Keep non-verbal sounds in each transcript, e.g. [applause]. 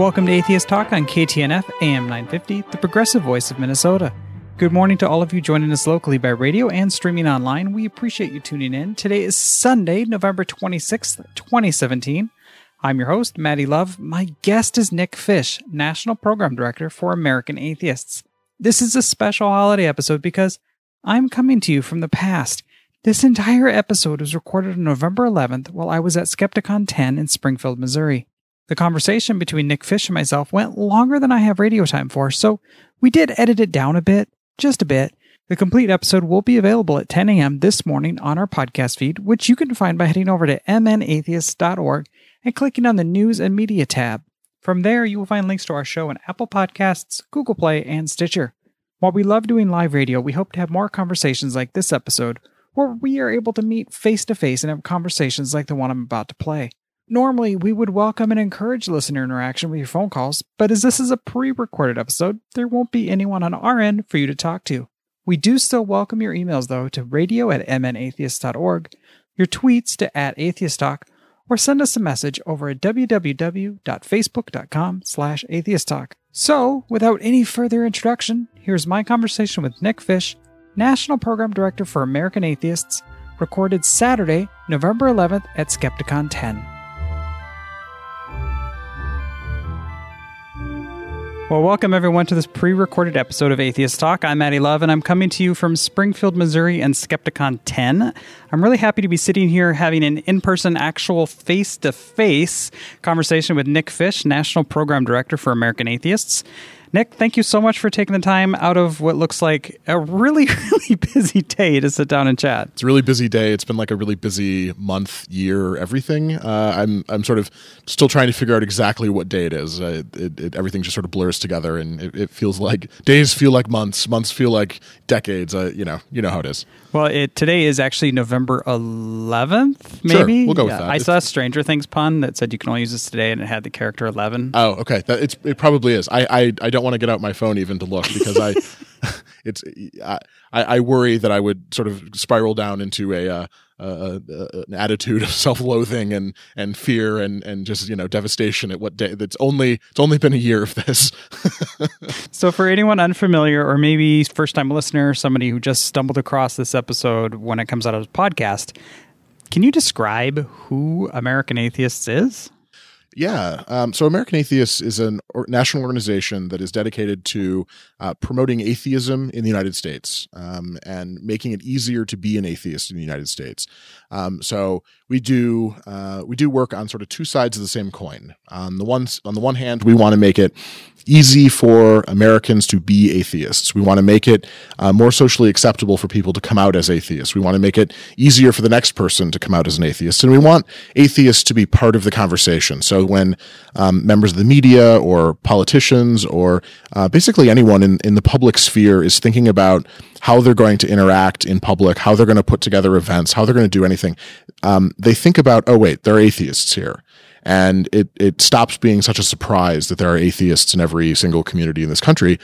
Welcome to Atheist Talk on KTNF AM 950, the progressive voice of Minnesota. Good morning to all of you joining us locally by radio and streaming online. We appreciate you tuning in. Today is Sunday, November 26th, 2017. I'm your host, Maddie Love. My guest is Nick Fish, National Program Director for American Atheists. This is a special holiday episode because I'm coming to you from the past. This entire episode was recorded on November 11th while I was at Skepticon 10 in Springfield, Missouri. The conversation between Nick Fish and myself went longer than I have radio time for, so we did edit it down a bit, just a bit. The complete episode will be available at 10 a.m. this morning on our podcast feed, which you can find by heading over to mnatheist.org and clicking on the News and Media tab. From there, you will find links to our show on Apple Podcasts, Google Play, and Stitcher. While we love doing live radio, we hope to have more conversations like this episode, where we are able to meet face to face and have conversations like the one I'm about to play. Normally, we would welcome and encourage listener interaction with your phone calls, but as this is a pre recorded episode, there won't be anyone on our end for you to talk to. We do still welcome your emails, though, to radio at mnatheist.org, your tweets to at atheisttalk, or send us a message over at www.facebook.com slash atheisttalk. So, without any further introduction, here's my conversation with Nick Fish, National Program Director for American Atheists, recorded Saturday, November 11th at Skepticon 10. Well, welcome everyone to this pre recorded episode of Atheist Talk. I'm Maddie Love, and I'm coming to you from Springfield, Missouri and Skepticon 10. I'm really happy to be sitting here having an in person, actual face to face conversation with Nick Fish, National Program Director for American Atheists. Nick, thank you so much for taking the time out of what looks like a really, [laughs] really busy day to sit down and chat. It's a really busy day. It's been like a really busy month, year, everything. Uh, I'm I'm sort of still trying to figure out exactly what day it is. Uh, it, it, everything just sort of blurs together, and it, it, feels like days feel like months, months feel like decades. Uh, you know, you know how it is. Well, it, today is actually November 11th, maybe. Sure, we'll go with that. I saw a Stranger Things pun that said you can only use this today, and it had the character 11. Oh, okay. That, it's, it probably is. I, I, I don't want to get out my phone even to look because I, [laughs] it's, I, I worry that I would sort of spiral down into a, uh, uh, an attitude of [laughs] self-loathing and and fear and and just you know devastation at what day that's only it's only been a year of this. [laughs] So for anyone unfamiliar or maybe first time listener somebody who just stumbled across this episode when it comes out of a podcast can you describe who american atheists is yeah. Um, so American Atheists is a or- national organization that is dedicated to uh, promoting atheism in the United States um, and making it easier to be an atheist in the United States. Um, so we do uh, we do work on sort of two sides of the same coin. On the one on the one hand, we want to make it easy for Americans to be atheists. We want to make it uh, more socially acceptable for people to come out as atheists. We want to make it easier for the next person to come out as an atheist, and we want atheists to be part of the conversation. So when um, members of the media or politicians or uh, basically anyone in, in the public sphere is thinking about how they're going to interact in public, how they're going to put together events, how they're going to do anything, um, they think about, oh wait, there are atheists here and it it stops being such a surprise that there are atheists in every single community in this country.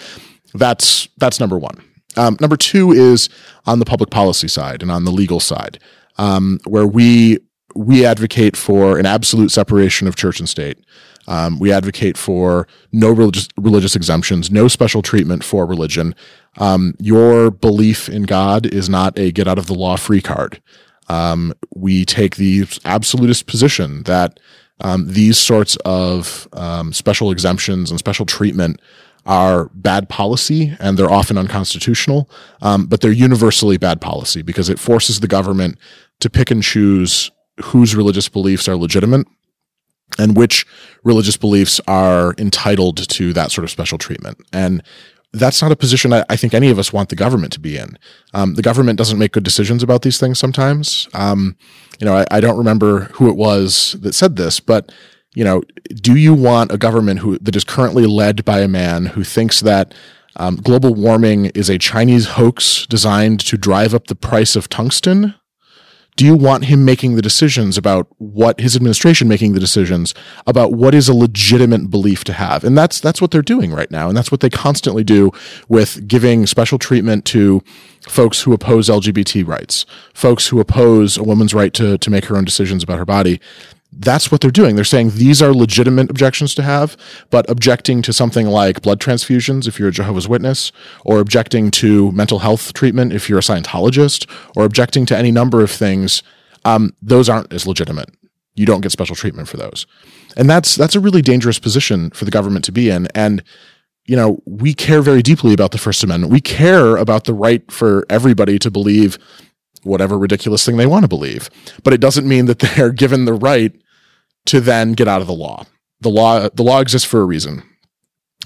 That's that's number one. Um, number two is on the public policy side and on the legal side, um, where we we advocate for an absolute separation of church and state. Um, we advocate for no religious religious exemptions, no special treatment for religion. Um, your belief in God is not a get out of the law free card. Um, we take the absolutist position that um, these sorts of um, special exemptions and special treatment are bad policy and they're often unconstitutional, um, but they're universally bad policy because it forces the government to pick and choose whose religious beliefs are legitimate and which religious beliefs are entitled to that sort of special treatment. And that's not a position I, I think any of us want the government to be in. Um, the government doesn't make good decisions about these things sometimes. Um, you know, I, I, don't remember who it was that said this, but you know, do you want a government who that is currently led by a man who thinks that um, global warming is a Chinese hoax designed to drive up the price of tungsten? Do you want him making the decisions about what his administration making the decisions about what is a legitimate belief to have? And that's that's what they're doing right now. And that's what they constantly do with giving special treatment to folks who oppose lgbt rights folks who oppose a woman's right to to make her own decisions about her body that's what they're doing. They're saying these are legitimate objections to have, but objecting to something like blood transfusions if you're a Jehovah's Witness, or objecting to mental health treatment if you're a Scientologist, or objecting to any number of things, um, those aren't as legitimate. You don't get special treatment for those. And that's that's a really dangerous position for the government to be in. And you know, we care very deeply about the First Amendment. We care about the right for everybody to believe whatever ridiculous thing they want to believe. But it doesn't mean that [laughs] they're given the right to then get out of the law. The law the law exists for a reason.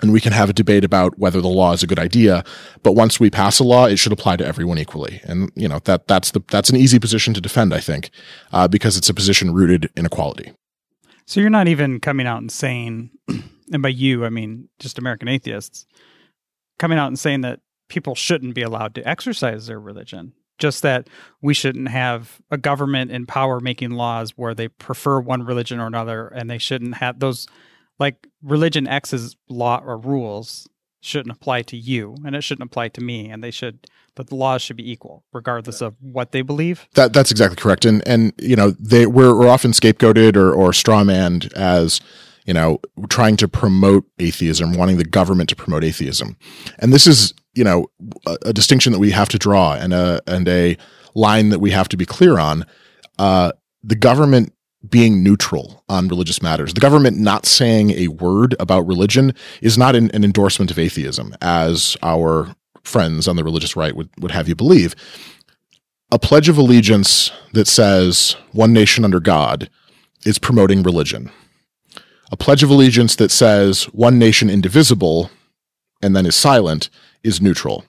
And we can have a debate about whether the law is a good idea, but once we pass a law, it should apply to everyone equally. And you know that that's the that's an easy position to defend, I think, uh, because it's a position rooted in equality. So you're not even coming out and saying, [clears throat] and by you I mean just American atheists, coming out and saying that people shouldn't be allowed to exercise their religion just that we shouldn't have a government in power making laws where they prefer one religion or another and they shouldn't have those like religion x's law or rules shouldn't apply to you and it shouldn't apply to me and they should that the laws should be equal regardless of what they believe. That that's exactly correct. And and you know they we're, we're often scapegoated or or strawmanned as you know trying to promote atheism wanting the government to promote atheism. And this is you know a, a, distinction that we have to draw and a and a line that we have to be clear on. Uh, the government being neutral on religious matters, the government not saying a word about religion is not an, an endorsement of atheism, as our friends on the religious right would, would have you believe. A pledge of allegiance that says one nation under God is promoting religion. A pledge of allegiance that says one nation indivisible and then is silent is neutral.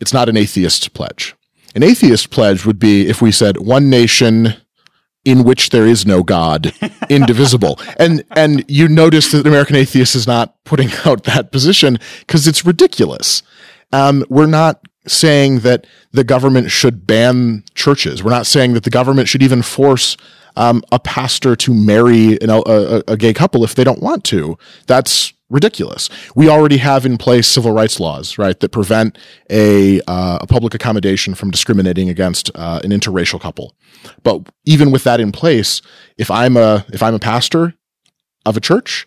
It's not an atheist pledge. An atheist pledge would be if we said one nation in which there is no God, [laughs] indivisible. and and you notice that American Atheist is not putting [laughs] out that position because it's ridiculous. Um, we're not saying that the government should ban churches. We're not saying that the government should even force um, a pastor to marry a, a, a gay couple if they don't want to. That's ridiculous. We already have in place civil rights laws, right, that prevent a, uh, a public accommodation from discriminating against uh, an interracial couple. But even with that in place, if I'm a if I'm a pastor of a church,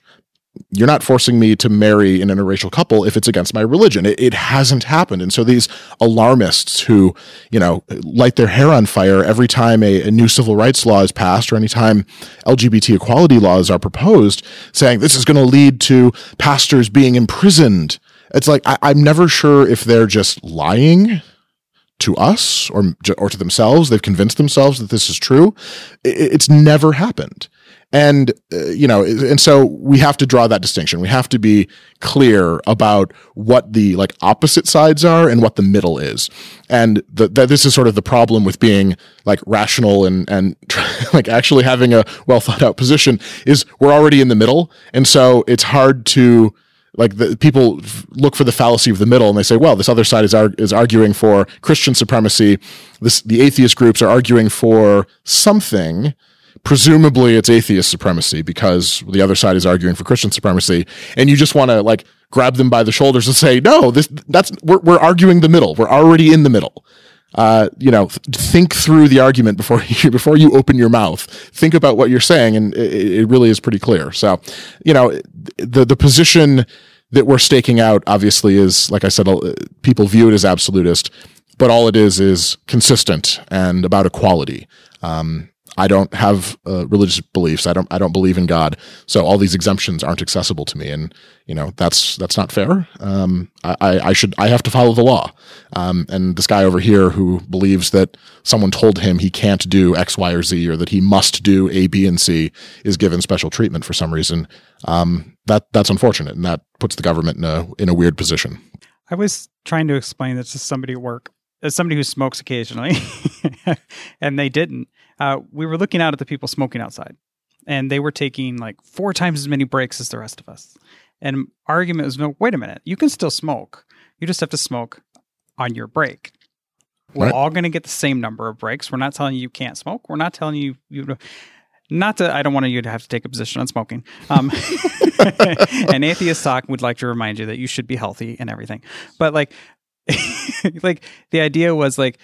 you're not forcing me to marry an interracial couple if it's against my religion. It, it, hasn't happened. And so these alarmists who, you know, light their hair on fire every time a, a new civil rights law is passed or anytime LGBT equality laws are proposed, saying this is going to lead to pastors being imprisoned. It's like, I, I'm never sure if they're just lying to us or or to themselves. They've convinced themselves that this is true. It's never happened. And, uh, you know, and so we have to draw that distinction. We have to be clear about what the like opposite sides are and what the middle is. And that this is sort of the problem with being like rational and, and [laughs] like actually having a well thought out position is we're already in the middle. And so it's hard to, like the people look for the fallacy of the middle and they say, well, this other side is ar- is arguing for Christian supremacy. This the atheist groups are arguing for something presumably it's atheist supremacy because the other side is arguing for Christian supremacy, and you just want to like grab them by the shoulders and say, no, this that's we're we're arguing the middle. We're already in the middle. Uh, you know, th- think through the argument before [laughs] you before you open your mouth. Think about what you're saying, and it, it really is pretty clear. So, you know, the the position that we're staking out obviously is, like I said, people view it as absolutist, but all it is is consistent and about equality. Um, I don't have uh, religious beliefs. I don't. I don't believe in God. So all these exemptions aren't accessible to me, and you know that's that's not fair. Um, I, I should. I have to follow the law. Um, and this guy over here who believes that someone told him he can't do X, Y, or Z, or that he must do A, B, and C, is given special treatment for some reason. Um, that that's unfortunate, and that puts the government in a in a weird position. I was trying to explain this to somebody at work, as somebody who smokes occasionally, [laughs] and they didn't uh, we were looking out at the people smoking outside, and they were taking like four times as many breaks as the rest of us. And argument was, no, wait a minute, you can still smoke. You just have to smoke on your break. We're right. all going to get the same number of breaks. We're not telling you you can't smoke. We're not telling you you. Not to, I don't want you to have to take a position on smoking. Um, [laughs] and atheist talk would like to remind you that you should be healthy and everything. But like, [laughs] like the idea was like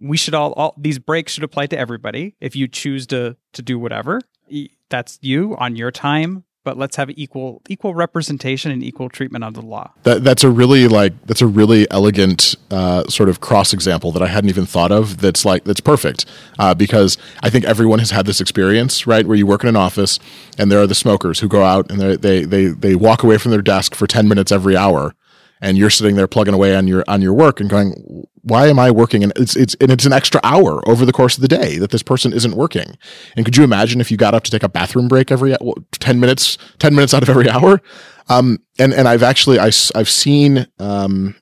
we should all, all these breaks should apply to everybody if you choose to to do whatever that's you on your time but let's have equal equal representation and equal treatment of the law. That, that's a really like that's a really elegant uh, sort of cross example that I hadn't even thought of. That's like that's perfect uh, because I think everyone has had this experience, right, where you work in an office and there are the smokers who go out and they they they walk away from their desk for ten minutes every hour, and you're sitting there plugging away on your on your work and going, why am I working? And it's it's and it's an extra hour over the course of the day that this person isn't working. And could you imagine if you got up to take a bathroom break every ten minutes, ten minutes out of every hour? Um, and and I've actually I, I've seen um,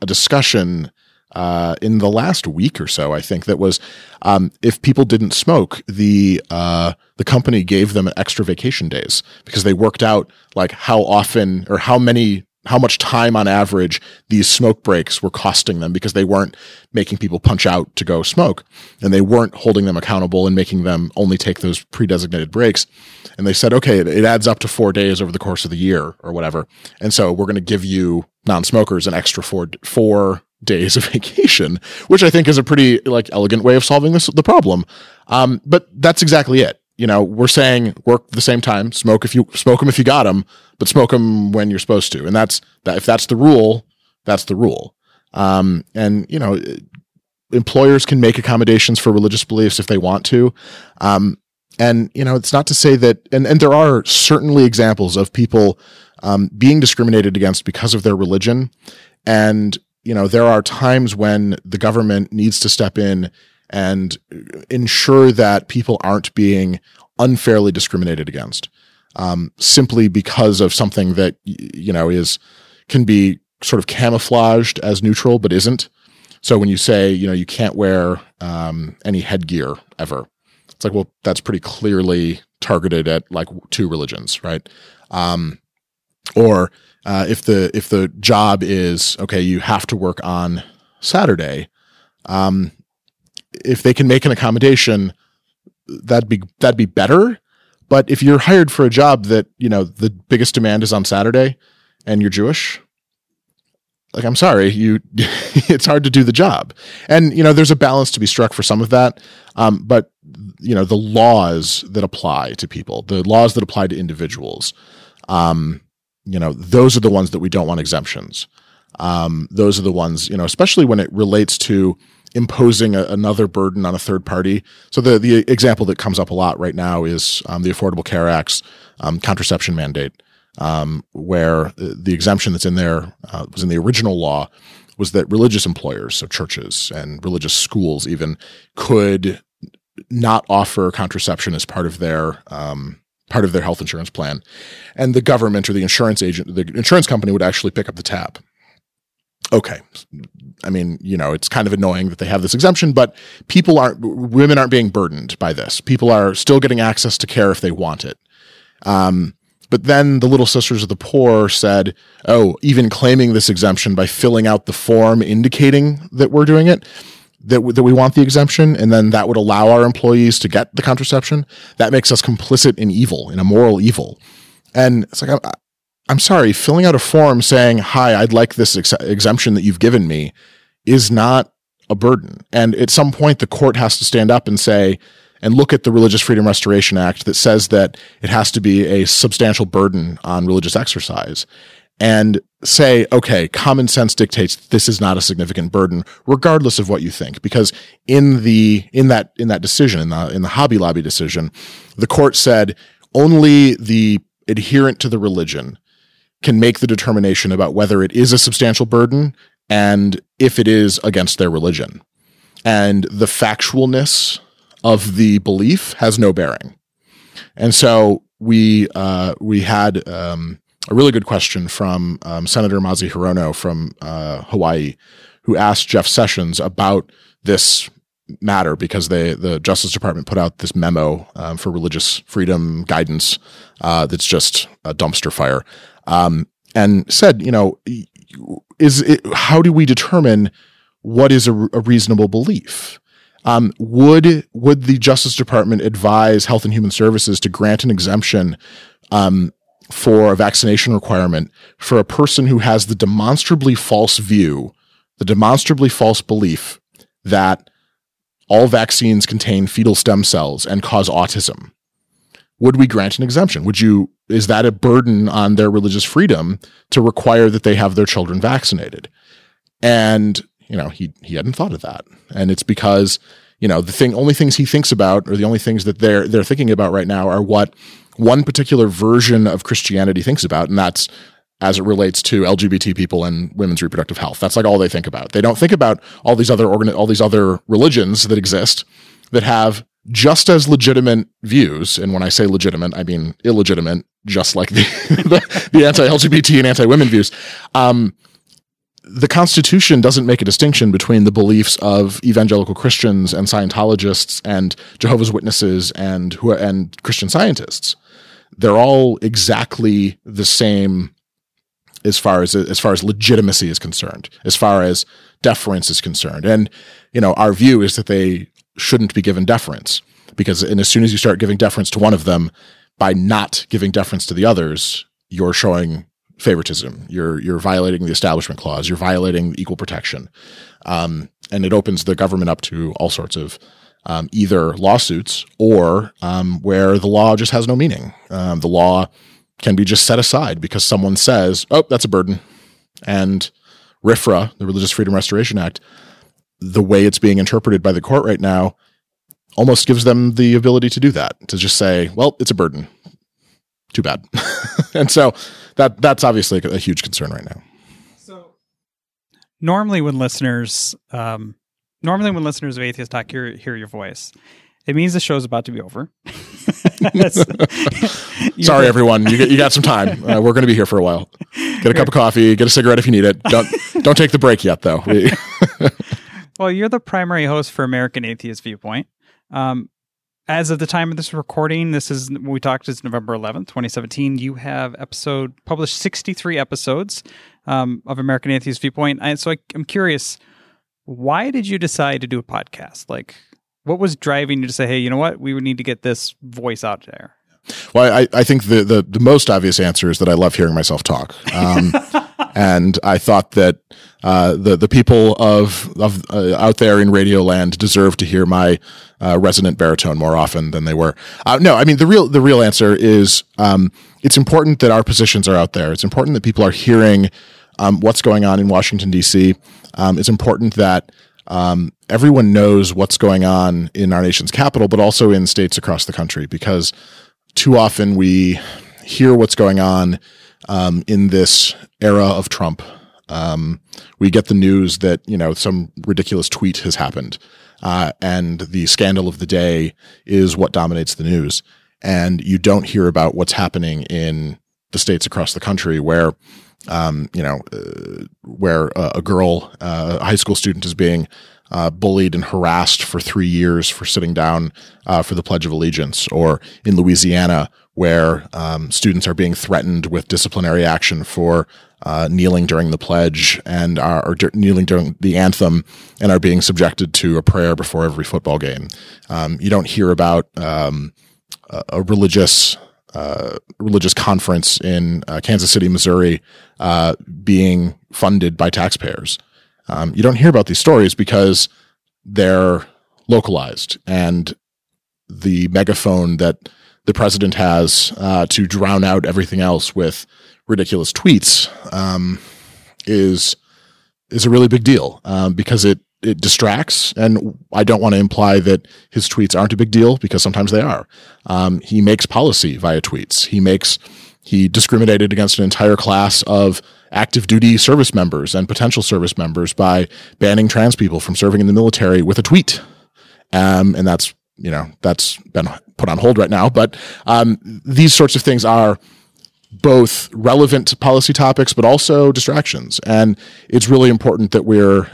a discussion uh, in the last week or so, I think that was um, if people didn't smoke, the uh, the company gave them extra vacation days because they worked out like how often or how many how much time on average these smoke breaks were costing them because they weren't making people punch out to go smoke and they weren't holding them accountable and making them only take those pre-designated breaks. And they said, okay, it, adds up to four days over the course of the year or whatever. And so we're going to give you non-smokers an extra four, four days of [laughs] vacation, which I think is a pretty like elegant way of solving this, the problem. Um, but that's exactly it you know, we're saying work the same time, smoke if you smoke them if you got them, but smoke them when you're supposed to. And that's that. If that's the rule, that's the rule. Um, and you know, employers can make accommodations for religious beliefs if they want to. Um, and you know, it's not to say that, and and there are certainly examples of people um, being discriminated against because of their religion, and you know, there are times when the government needs to step in and ensure that people aren't being unfairly discriminated against um, simply because of something that you know is can be sort of camouflaged as neutral but isn't. So when you say you know you can't wear um, any headgear ever, it's like well that's pretty clearly targeted at like two religions, right? Um, or uh, if the if the job is okay, you have to work on Saturday. Um, if they can make an accommodation, that'd be that'd be better. But if you're hired for a job that you know the biggest demand is on Saturday, and you're Jewish, like I'm sorry, you [laughs] it's hard to do the job. And you know there's a balance to be struck for some of that. Um, but you know the laws that apply to people, the laws that apply to individuals, um, you know those are the ones that we don't want exemptions. Um, those are the ones you know, especially when it relates to imposing a, another burden on a third party. So the the example that comes up a lot right now is um, the Affordable Care Act's um, contraception mandate, um, where the exemption that's in there uh, was in the original law was that religious employers, so churches and religious schools, even could not offer contraception as part of their um, part of their health insurance plan, and the government or the insurance agent, the insurance company would actually pick up the tab okay i mean you know it's kind of annoying that they have this exemption but people aren't women aren't being burdened by this. People are still getting access to care if they want it. Um, but then the little sisters of the poor said oh even claiming this exemption by filling out the form indicating that we're doing it that, that we want the exemption and then that would allow our employees to get the contraception that makes us complicit in evil in a moral evil. And it's like I'm sorry, filling out a form saying, hi, I'd like this ex- exemption that you've given me is not a burden. And at some point, the court has to stand up and say, and look at the Religious Freedom Restoration Act that says that it has to be a substantial burden on religious exercise and say, okay, common sense dictates this is not a significant burden, regardless of what you think. Because in the, in that, in that decision, in the, in the Hobby Lobby decision, the court said only the adherent to the religion can make the determination about whether it is a substantial burden and if it is against their religion. And the factualness of the belief has no bearing. And so we uh, we had um, a really good question from um, Senator Mazie Hirono from uh, Hawaii, who asked Jeff Sessions about this matter because they the Justice Department put out this memo um, for religious freedom guidance uh, that's just a dumpster fire um, and said, you know, is it, how do we determine what is a, a reasonable belief? Um, would would the Justice Department advise Health and Human Services to grant an exemption um, for a vaccination requirement for a person who has the demonstrably false view, the demonstrably false belief that all vaccines contain fetal stem cells and cause autism? would we grant an exemption? Would you, is that a burden on their religious freedom to require that they have their children vaccinated? And, you know, he, he hadn't thought of that. And it's because, you know, the thing, only things he thinks about or the only things that they're, they're thinking about right now are what one particular version of Christianity thinks about. And that's, as it relates to LGBT people and women's reproductive health. That's like all they think about. They don't think about all these other organ- all these other religions that exist that have just as legitimate views. And when I say legitimate, I mean illegitimate, just like the, [laughs] the, the anti-LGBT and anti-women views. Um, the Constitution doesn't make a distinction between the beliefs of evangelical Christians and Scientologists and Jehovah's Witnesses and who and Christian scientists. They're all exactly the same as far as as far as legitimacy is concerned, as far as deference is concerned. And you know, our view is that they shouldn't be given deference because and as soon as you start giving deference to one of them by not giving deference to the others, you're showing favoritism. You're you're violating the establishment clause. You're violating equal protection, um, and it opens the government up to all sorts of um, either lawsuits or um, where the law just has no meaning. Um, the law can be just set aside because someone says, "Oh, that's a burden," and RFRA, the Religious Freedom Restoration Act, the way it's being interpreted by the court right now, almost gives them the ability to do that to just say, "Well, it's a burden." Too bad, [laughs] and so that that's obviously a huge concern right now. So, normally when listeners, um, normally when listeners of Atheist Talk hear hear your voice, it means the show's about to be over. [laughs] Sorry, everyone. You, you got some time. [laughs] Uh, we're going to be here for a while. Get a cup of coffee. Get a cigarette if you need it. Don't don't take the break yet, though. Well, you're the primary host for American Atheist Viewpoint. Um, as of the time of this recording, this is we talked is November 11th, 2017. You have episode published 63 episodes um, of American Atheist Viewpoint. And so I, I'm curious, why did you decide to do a podcast? Like, what was driving you to say, hey, you know what, we would need to get this voice out there? Well, I, I think the, the, the most obvious answer is that I love hearing myself talk. Um, [laughs] and I thought that uh, the the people of of uh, out there in Radio Land deserve to hear my uh, resonant baritone more often than they were. Uh, no, I mean the real the real answer is um, it's important that our positions are out there. It's important that people are hearing um, what's going on in Washington D.C. Um, it's important that um, everyone knows what's going on in our nation's capital, but also in states across the country, because too often we hear what's going on um, in this era of Trump. Um, we get the news that you know some ridiculous tweet has happened, uh, and the scandal of the day is what dominates the news. And you don't hear about what's happening in the states across the country where um, you know, uh, where a, a girl, uh, a high school student, is being uh, bullied and harassed for three years for sitting down uh, for the Pledge of Allegiance, or in Louisiana, where um, students are being threatened with disciplinary action for uh, kneeling during the pledge and are or d- kneeling during the anthem and are being subjected to a prayer before every football game. Um, you don't hear about um, a, a religious uh, religious conference in uh, Kansas City, Missouri, uh, being funded by taxpayers. Um, you don't hear about these stories because they're localized, and the megaphone that the president has uh, to drown out everything else with ridiculous tweets um, is is a really big deal um, because it it distracts. And I don't want to imply that his tweets aren't a big deal because sometimes they are. Um, he makes policy via tweets. He makes, he discriminated against an entire class of active duty service members and potential service members by banning trans people from serving in the military with a tweet. Um, and that's, you know, that's been put on hold right now. But um, these sorts of things are both relevant policy topics, but also distractions. And it's really important that we're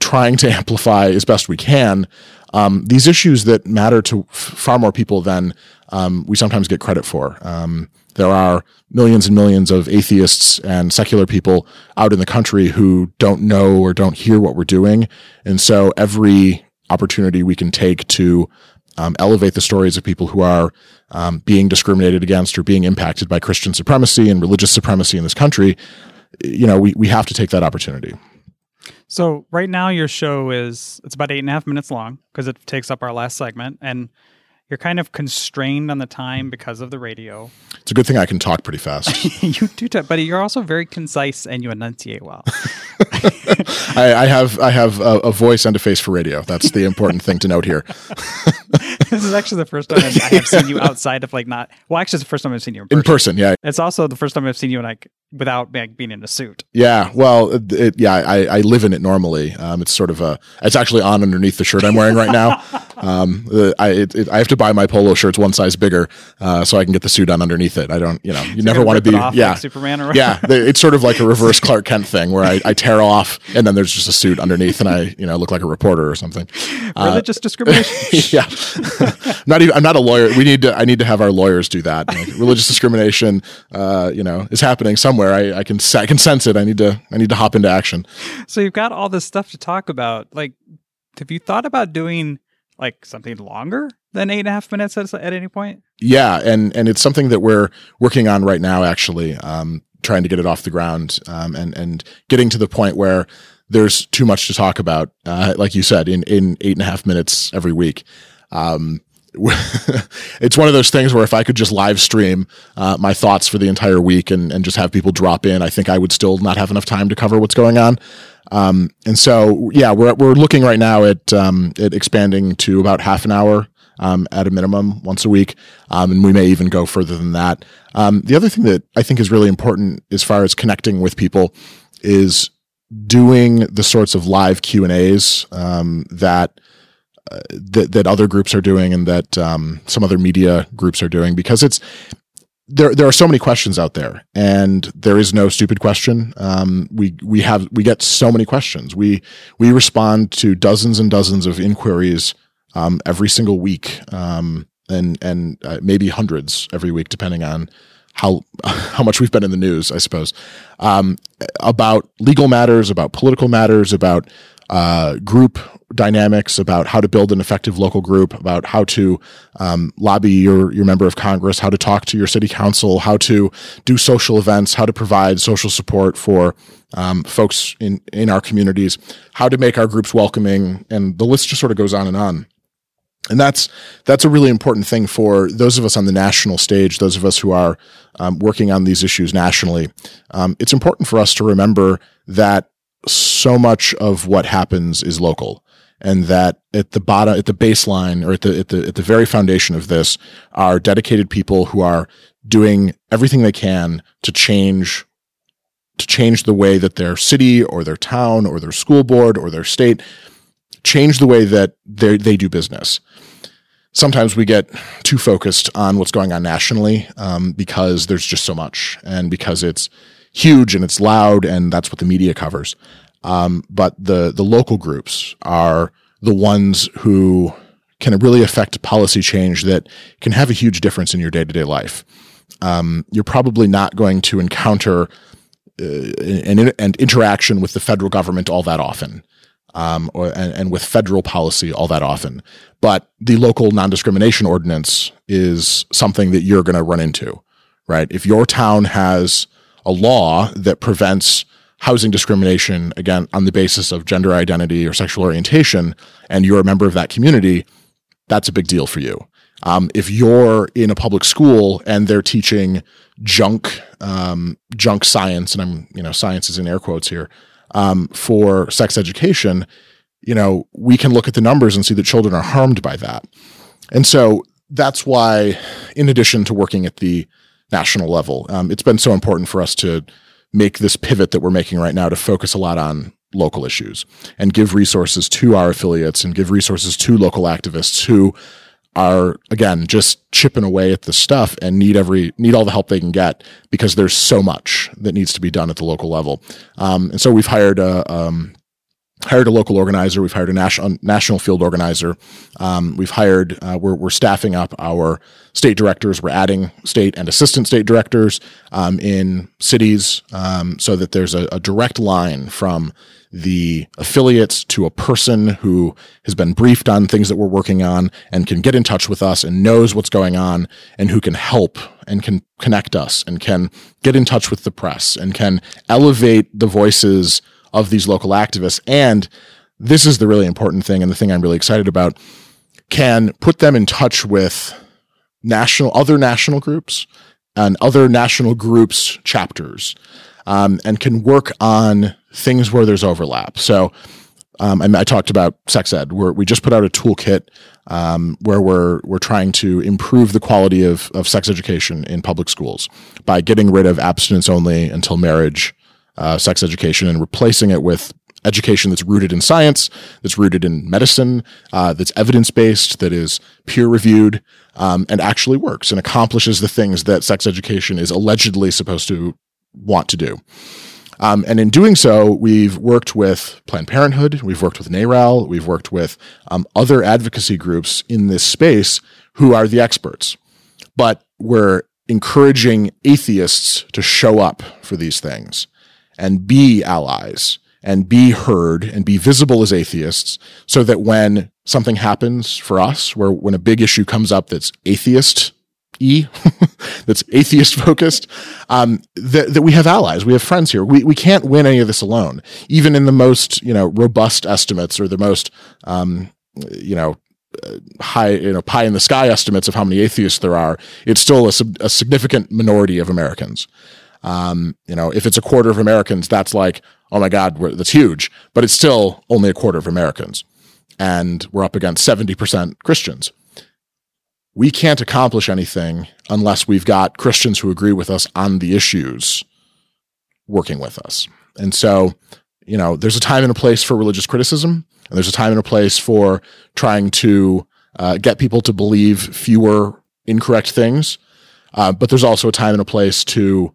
trying to [laughs] amplify as best we can um, these issues that matter to f- far more people than um, we sometimes get credit for. Um, there are millions and millions of atheists and secular people out in the country who don't know or don't hear what we're doing. And so every opportunity we can take to um, elevate the stories of people who are um, being discriminated against or being impacted by Christian supremacy and religious supremacy in this country, you know, we, we have to take that opportunity. So right now your show is it's about eight and a half minutes long because it takes up our last segment, and you're kind of constrained on the time because of the radio. It's a good thing I can talk pretty fast. [laughs] you do, talk, but you're also very concise and you enunciate well. [laughs] I, I, have I have a, a, voice and a face for radio. That's the important thing to note here. [laughs] this is actually the first time I have seen you outside of like not. Well, actually, it's the first time I've seen you in person. In person, yeah. It's also the first time I've seen you like without like, being in a suit. Yeah, well, it, it, yeah, I, I live in it normally. Um, it's sort of a. It's actually on underneath the shirt I'm wearing right now. Um, I it, I have to buy my polo shirts one size bigger uh, so I can get the suit on underneath it. I don't, you know, [laughs] you so never want to be, yeah, like Superman or yeah. [laughs] It's sort of like a reverse Clark Kent thing where I, I tear off and then there's just a suit underneath and I, you know, look like a reporter or something. Religious uh, discrimination. [laughs] yeah, not even. I'm not a lawyer. We need to. I need to have our lawyers do that. Like, religious discrimination, uh, you know, is happening somewhere. I, I can I can sense it. I need to I need to hop into action. So you've got all this stuff to talk about. Like, have you thought about doing? Like something longer than eight and a half minutes at, at any point? Yeah, and and it's something that we're working on right now, actually, um, trying to get it off the ground um, and and getting to the point where there's too much to talk about. Uh, like you said, in in eight and a half minutes every week. Um, [laughs] it's one of those things where if I could just live stream uh, my thoughts for the entire week and, and just have people drop in, I think I would still not have enough time to cover what's going on. Um, and so, yeah, we're, we're looking right now at, um, at expanding to about half an hour um, at a minimum once a week. Um, and we may even go further than that. Um, the other thing that I think is really important as far as connecting with people is doing the sorts of live Q and A's um, that that that other groups are doing and that um, some other media groups are doing because it's there there are so many questions out there and there is no stupid question. Um, we we have we get so many questions. We we respond to dozens and dozens of inquiries um, every single week um, and and uh, maybe hundreds every week depending on how [laughs] how much we've been in the news I suppose. Um, about legal matters about political matters about uh, group dynamics about how to build an effective local group, about how to um, lobby your your member of Congress, how to talk to your city council, how to do social events, how to provide social support for um, folks in in our communities, how to make our groups welcoming, and the list just sort of goes on and on. And that's that's a really important thing for those of us on the national stage, those of us who are um, working on these issues nationally. Um, it's important for us to remember that so much of what happens is local and that at the bottom at the baseline or at the at the at the very foundation of this are dedicated people who are doing everything they can to change to change the way that their city or their town or their school board or their state change the way that they they do business sometimes we get too focused on what's going on nationally um, because there's just so much and because it's huge and it's loud and that's what the media covers. Um, but the the local groups are the ones who can really affect policy change that can have a huge difference in your day to day life. Um, you're probably not going to encounter uh, an, an, interaction with the federal government all that often, um, or, and, and, with federal policy all that often. But the local non discrimination ordinance is something that you're going to run into, right? If your town has a law that prevents housing discrimination again on the basis of gender identity or sexual orientation and you're a member of that community that's a big deal for you um, if you're in a public school and they're teaching junk um, junk science and i'm you know science is in air quotes here um, for sex education you know we can look at the numbers and see that children are harmed by that and so that's why in addition to working at the national level. Um, it's been so important for us to make this pivot that we're making right now to focus a lot on local issues and give resources to our affiliates and give resources to local activists who are again just chipping away at the stuff and need every need all the help they can get because there's so much that needs to be done at the local level. Um, and so we've hired a um, hired a local organizer. We've hired a national national field organizer. Um, we've hired. Uh, we're we're staffing up our state directors. We're adding state and assistant state directors um, in cities um, so that there's a, a, direct line from the affiliates to a person who has been briefed on things that we're working on and can get in touch with us and knows what's going on and who can help and can connect us and can get in touch with the press and can elevate the voices of these local activists. And this is the really important thing and the thing I'm really excited about. Can put them in touch with national other national groups and other national groups chapters um, and can work on things where there's overlap. So um, I, I, talked about sex ed. Where we just put out a toolkit um, where we're we're trying to improve the quality of, of sex education in public schools by getting rid of abstinence only until marriage uh, sex education and replacing it with education that's rooted in science, that's rooted in medicine, uh, that's evidence based, that is peer reviewed, um, and actually works and accomplishes the things that sex education is allegedly supposed to want to do. Um, and in doing so, we've worked with Planned Parenthood, we've worked with NARAL, we've worked with um, other advocacy groups in this space who are the experts. But we're encouraging atheists to show up for these things and be allies and be heard and be visible as atheists so that when something happens for us, where when a big issue comes up that's atheist E, [laughs] that's atheist focused, um, that, that we have allies, we have friends here. We, we can't win any of this alone. Even in the most, you know, robust estimates or the most, um, you know, uh, high, you know, pie in the sky estimates of how many atheists there are, it's still a, a significant minority of Americans. Um, you know, if it's a quarter of Americans, that's like, oh my God, that's huge, but it's still only a quarter of Americans. And we're up against 70% Christians. We can't accomplish anything unless we've got Christians who agree with us on the issues working with us. And so, you know, there's a time and a place for religious criticism, and there's a time and a place for trying to uh, get people to believe fewer incorrect things. Uh, but there's also a time and a place to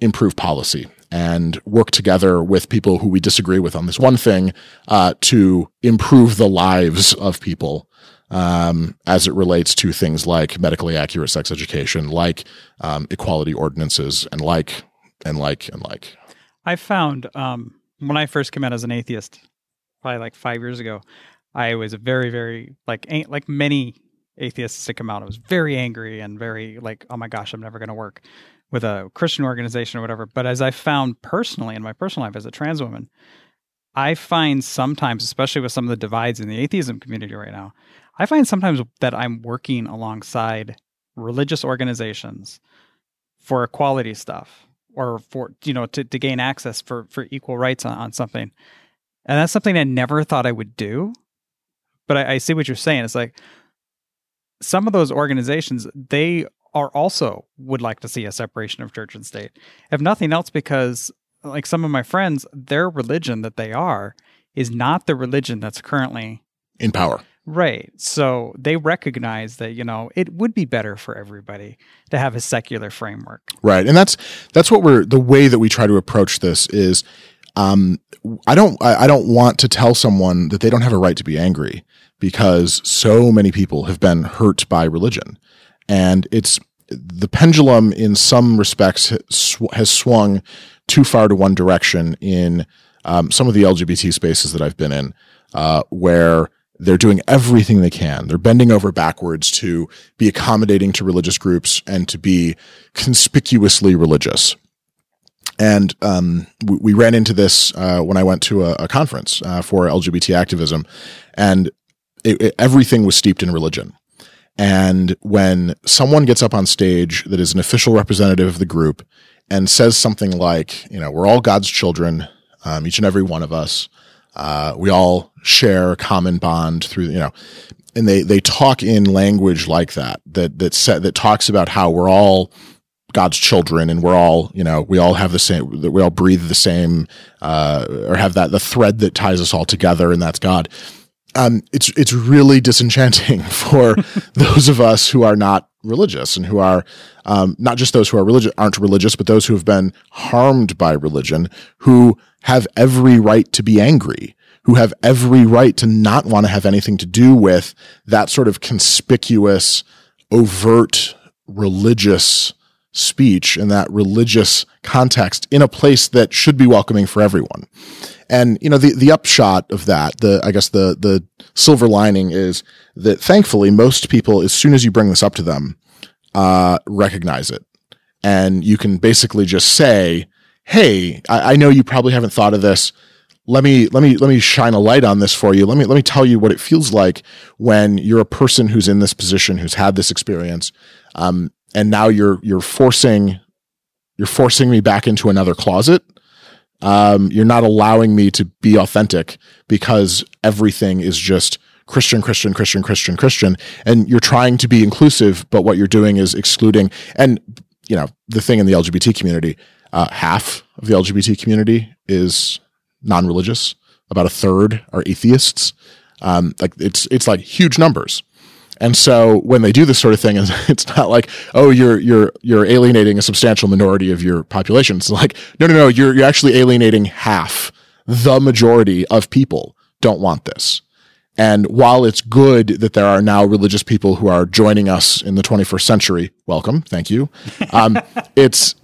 improve policy and work together with people who we disagree with on this one thing uh, to improve the lives of people um, as it relates to things like medically accurate sex education, like um, equality ordinances, and like and like and like. I found um, when I first came out as an atheist, probably like five years ago, I was very, very like like many atheists to come out. I was very angry and very like, oh my gosh, I'm never going to work with a Christian organization or whatever. But as I found personally in my personal life as a trans woman, I find sometimes, especially with some of the divides in the atheism community right now, I find sometimes that I'm working alongside religious organizations for equality stuff or for you know to, to gain access for for equal rights on, on something and that's something i never thought i would do but I, I see what you're saying it's like some of those organizations they are also would like to see a separation of church and state. If nothing else, because like some of my friends, their religion that they are is not the religion that's currently in power. Right. So they recognize that, you know, it would be better for everybody to have a secular framework. Right. And that's that's what we're the way that we try to approach this is um I don't I, I don't want to tell someone that they don't have a right to be angry because so many people have been hurt by religion and it's the pendulum in some respects has swung too far to one direction in um, some of the LGBT spaces that I've been in, uh, where they're doing everything they can. They're bending over backwards to be accommodating to religious groups and to be conspicuously religious. And um, we, we, ran into this uh, when I went to a, a conference uh, for LGBT activism, and it, it, everything was steeped in religion. And when someone gets up on stage that is an official representative of the group and says something like, you know, we're all God's children, um, each and every one of us, uh, we all share a common bond through, you know, and they, they talk in language like that, that, that set, that talks about how we're all God's children and we're all, you know, we all have the same, that we all breathe the same, uh, or have that, the thread that ties us all together and that's God um, it's it's really disenchanting [laughs] for [laughs] those of us who are not religious and who are um, not just those who are religious aren't religious, but those who have been harmed by religion, who have every right to be angry, who have every right to not want to have anything to do with that sort of conspicuous, overt religious speech in that religious context in a place that should be welcoming for everyone. And you know the the upshot of that, the I guess the the silver lining is that thankfully most people, as soon as you bring this up to them, uh, recognize it, and you can basically just say, "Hey, I, I know you probably haven't thought of this. let me let me let me shine a light on this for you. Let me let me tell you what it feels like when you're a person who's in this position, who's had this experience, um, and now you're you're forcing you're forcing me back into another closet. Um, you're not allowing me to be authentic because everything is just Christian, Christian, Christian, Christian, Christian, and you're trying to be inclusive, but what you're doing is excluding. And you know the thing in the LGBT community, uh, half of the LGBT community is non-religious. About a third are atheists. Um, like it's it's like huge numbers. And so when they do this sort of thing, [laughs] it's not like, oh, you're you're you're alienating a substantial minority of your population. It's like, no, no, no, you're you're actually alienating half. The majority of people don't want this. And while it's good that there are now religious people who are joining us in the 21st century, welcome, thank you. Um, [laughs] it's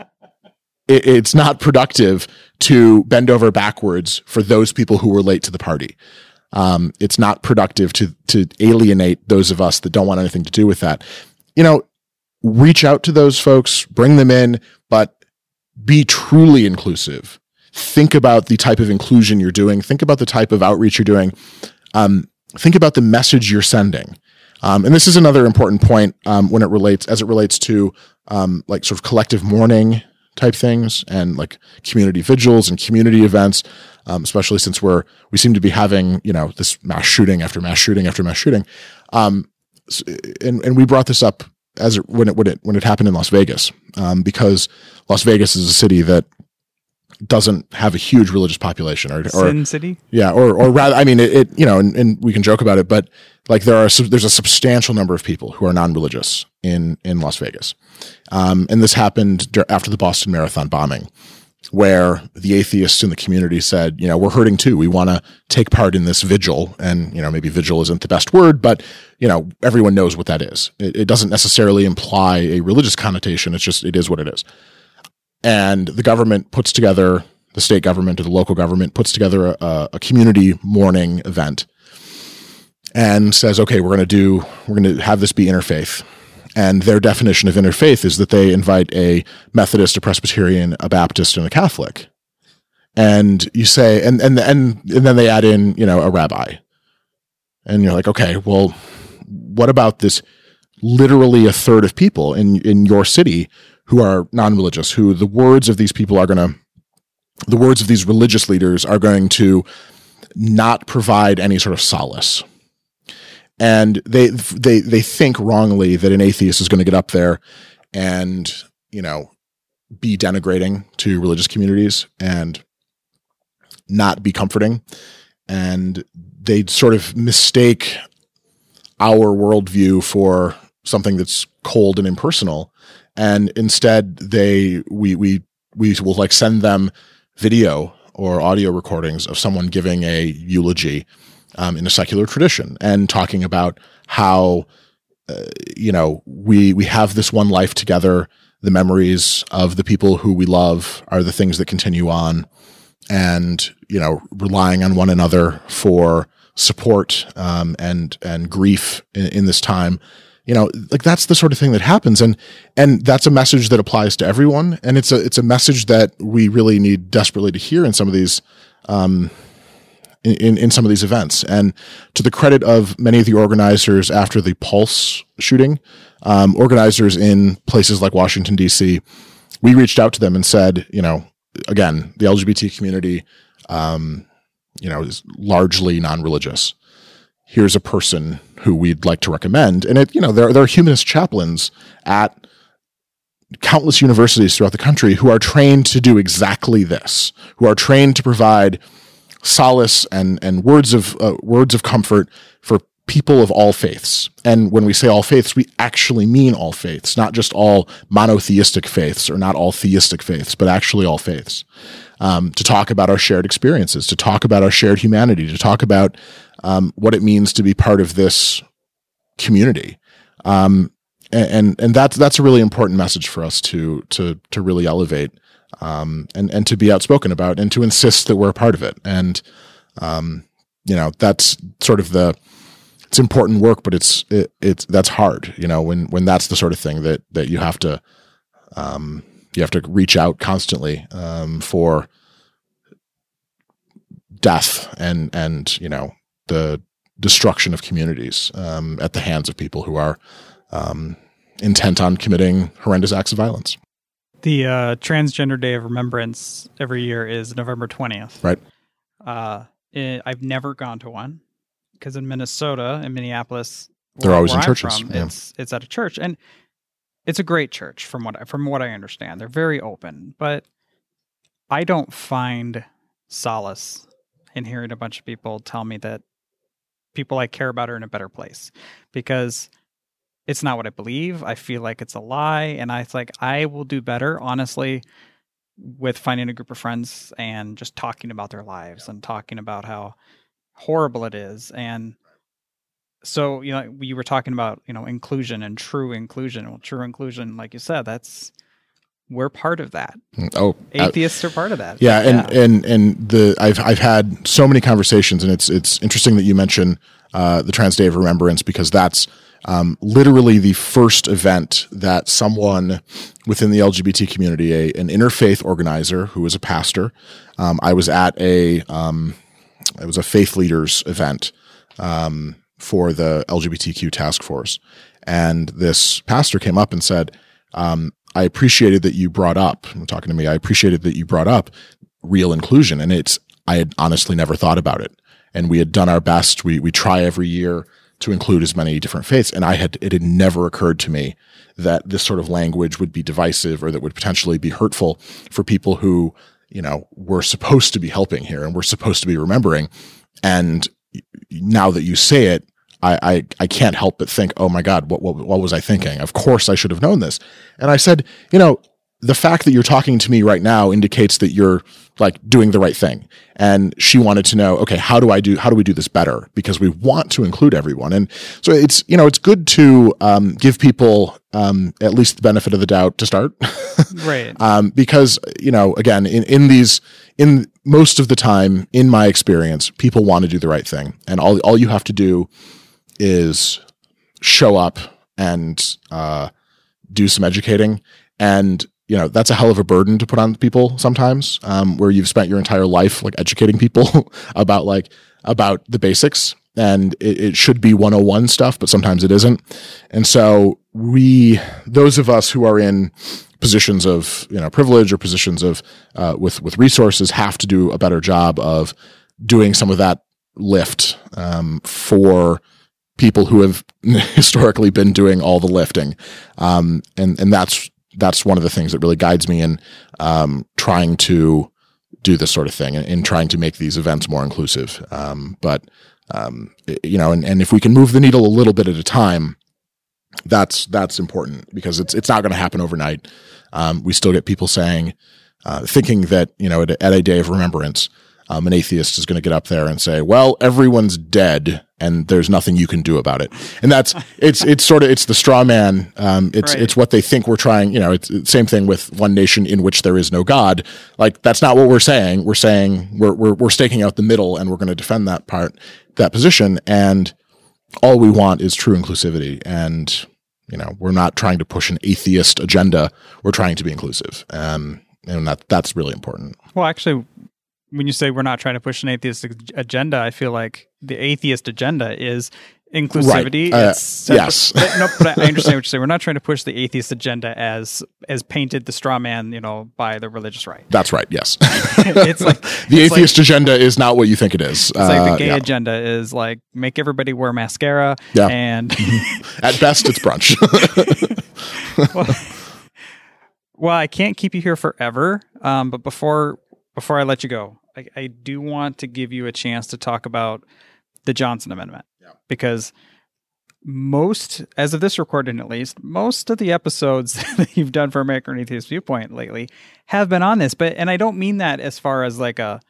it, it's not productive to bend over backwards for those people who were late to the party. Um, it's not productive to to alienate those of us that don't want anything to do with that. You know, reach out to those folks, bring them in, but be truly inclusive. Think about the type of inclusion you're doing. Think about the type of outreach you're doing. Um, think about the message you're sending. Um, and this is another important point um, when it relates, as it relates to um, like sort of collective mourning type things and like community vigils and community events, um, especially since we're we seem to be having you know this mass shooting after mass shooting after mass shooting, um, and and we brought this up as it, when it when it when it happened in Las Vegas um, because Las Vegas is a city that doesn't have a huge religious population or, or Sin City. Yeah, or or rather, I mean, it, it you know, and, and, we can joke about it, but like there are there's a substantial number of people who are non-religious in in Las Vegas, um, and this happened after the Boston Marathon bombing, where the atheists in the community said, you know, we're hurting too. We want to take part in this vigil, and you know, maybe vigil isn't the best word, but you know, everyone knows what that is. It, it doesn't necessarily imply a religious connotation. It's just it is what it is and the government puts together the state government or the local government puts together a, a community mourning event and says, okay, we're going to do, we're going to have this be interfaith. And their definition of interfaith is that they invite a Methodist, a Presbyterian, a Baptist, and a Catholic. And you say, and, and, and, and then they add in, you know, a rabbi. And you're like, okay, well, what about this literally a third of people in, in your city who are non-religious, who the words of these people are going to, the words of these religious leaders are going to not provide any sort of solace. And they, they, they think wrongly that an atheist is going to get up there and, you know, be denigrating to religious communities and not be comforting. And they sort of mistake our worldview for something that's cold and impersonal and instead they we we we will like send them video or audio recordings of someone giving a eulogy um, in a secular tradition and talking about how uh, you know we we have this one life together. The memories of the people who we love are the things that continue on and you know relying on one another for support um, and and grief in, in this time you know like that's the sort of thing that happens. And and that's a message that applies to everyone. And it's a it's a message that we really need desperately to hear in some of these um in, in some of these events. And to the credit of many of the organizers after the pulse shooting um, organizers in places like washington d.c we reached out to them and said you know again the lgbt community um, you know is largely non-religious. Here's a person who we'd like to recommend. And it, you know, there, there are humanist chaplains at countless universities throughout the country who are trained to do exactly this, who are trained to provide solace and, and words of, uh, words of comfort for people of all faiths. And when we say all faiths, we actually mean all faiths, not just all monotheistic faiths or not all theistic faiths, but actually all faiths. Um, to talk about our shared experiences, to talk about our shared humanity, to talk about um, what it means to be part of this community. Um, and, and that's, that's a really important message for us to, to, to really elevate, um, and, and to be outspoken about and to insist that we're a part of it. And, um, you know, that's sort of the, it's important work, but it's, it, it's, that's hard, you know, when, when that's the sort of thing that, that you have to, um, you have to reach out constantly, um, for, death and and you know the destruction of communities um, at the hands of people who are um, intent on committing horrendous acts of violence. The uh, Transgender Day of Remembrance every year is November 20th. Right. Uh, it, I've never gone to one because in Minnesota, in Minneapolis, they're always in I'm churches. from, yeah. It's it's at a church, and it's a great church from what from what I understand. They're very open, but I don't find solace in hearing a bunch of people tell me that people I care about are in a better place because it's not what I believe. I feel like it's a lie, and I it's like I will do better, honestly, with finding a group of friends and just talking about their lives and talking about how horrible it is and so you know we were talking about you know inclusion and true inclusion well true inclusion like you said that's we're part of that. Oh, uh, atheists are part of that. yeah, and and and the I've I've had so many conversations, and it's it's interesting that you mention uh, the Trans Day of Remembrance because that's um, literally the first event that someone within the LGBT community, a, an interfaith organizer who was a pastor, um, I was at a um, it was a faith leaders event um, for the LGBTQ task force, and this pastor came up and said. Um, I appreciated that you brought up, talking to me, I appreciated that you brought up real inclusion. And it's, I had honestly never thought about it. And we had done our best. We, we try every year to include as many different faiths. And I had, it had never occurred to me that this sort of language would be divisive or that would potentially be hurtful for people who, you know, were supposed to be helping here and we're supposed to be remembering. And now that you say it, I, I, I can't help but think, oh my God, what, what, what was I thinking? Of course I should have known this. And I said, you know, the fact that you're talking to me right now indicates that you're like doing the right thing. And she wanted to know, okay, how do I do, how do we do this better? Because we want to include everyone. And so it's, you know, it's good to, um, give people, um, at least the benefit of the doubt to start. [laughs] right um, because you know again in, in these in most of the time in my experience people want to do the right thing and all, all you have to do is show up and uh, do some educating. And you know that's a hell of a burden to put on people sometimes um, where you've spent your entire life like educating people [laughs] about like about the basics. And it, it should be 101 stuff but sometimes it isn't. And so we those of us who are in positions of you know privilege or positions of uh, with with resources have to do a better job of doing some of that lift um, for people who have [laughs] historically been doing all the lifting. Um, and and that's that's one of the things that really guides me in um, trying to do this sort of thing and, trying to make these events more inclusive. Um, but um, you know and, and if we can move the needle a little bit at a time that's that's important because it's it's not going to happen overnight. Um, we still get people saying, uh, thinking that you know at a, at a day of remembrance, um, an atheist is going to get up there and say, "Well, everyone's dead, and there's nothing you can do about it." And that's [laughs] it's it's sort of it's the straw man. Um, it's Right. it's what they think we're trying. You know, it's the same thing with one nation in which there is no God. Like that's not what we're saying. We're saying we're we're we're staking out the middle, and we're going to defend that part, that position, and all we want is true inclusivity and you know we're not trying to push an atheist agenda we're trying to be inclusive um, and that that's really important well actually when you say we're not trying to push an atheist ag- agenda i feel like the atheist agenda is inclusivity Right. Uh, yes. [laughs] no, but I understand what you're saying. We're not trying to push the atheist agenda as as painted the straw man, you know, by the religious right. that's right yes [laughs] [laughs] it's like the it's like- atheist agenda is not what you think it is It's like Uh, the gay yeah. agenda is like make everybody wear mascara Yeah. and at best it's brunch well, well, I can't keep you here forever. Um, but before before I let you go, I, I do want to give you a chance to talk about the Johnson Amendment Yeah. because most, as of this recording at least, most of the episodes [laughs] that you've done for American Atheist Viewpoint lately have been on this. But and I don't mean that as far as like a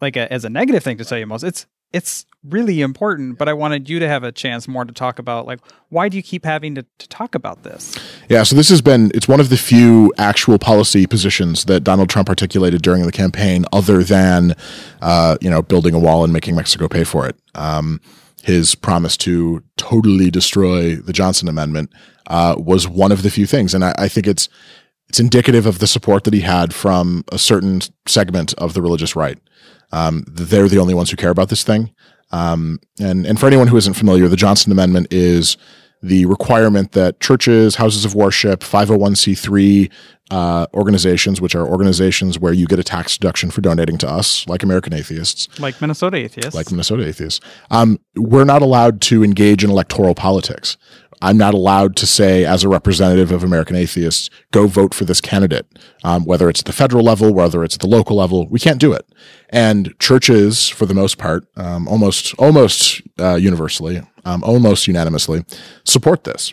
like a as a negative thing to tell you most. It's it's really important, but I wanted you to have a chance more to talk about like why do you keep having to, to talk about this? Yeah, so this has been it's one of the few actual policy positions that Donald Trump articulated during the campaign, other than uh, you know building a wall and making Mexico pay for it. Um, his promise to totally destroy the Johnson Amendment uh, was one of the few things, and I, I think it's it's indicative of the support that he had from a certain segment of the religious right. Um, they're the only ones who care about this thing. Um, and and for anyone who isn't familiar, the Johnson Amendment is the requirement that churches, houses of worship, 501c3 uh, organizations, which are organizations where you get a tax deduction for donating to us, like American Atheists, like Minnesota Atheists, like Minnesota Atheists, um, we're not allowed to engage in electoral politics. I'm not allowed to say, as a representative of American atheists, go vote for this candidate, um, whether it's at the federal level, whether it's at the local level. We can't do it. And churches, for the most part, um, almost almost uh, universally, um, almost unanimously, support this.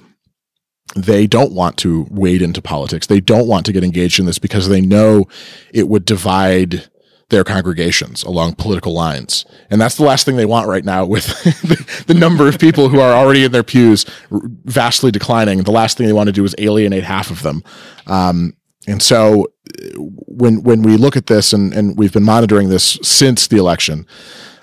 They don't want to wade into politics. They don't want to get engaged in this because they know it would divide their congregations along political lines. And that's the last thing they want right now with [laughs] the, number of people who are already in their pews vastly declining. The last thing they want to do is alienate half of them. Um, and so when, when we look at this and, and we've been monitoring this since the election,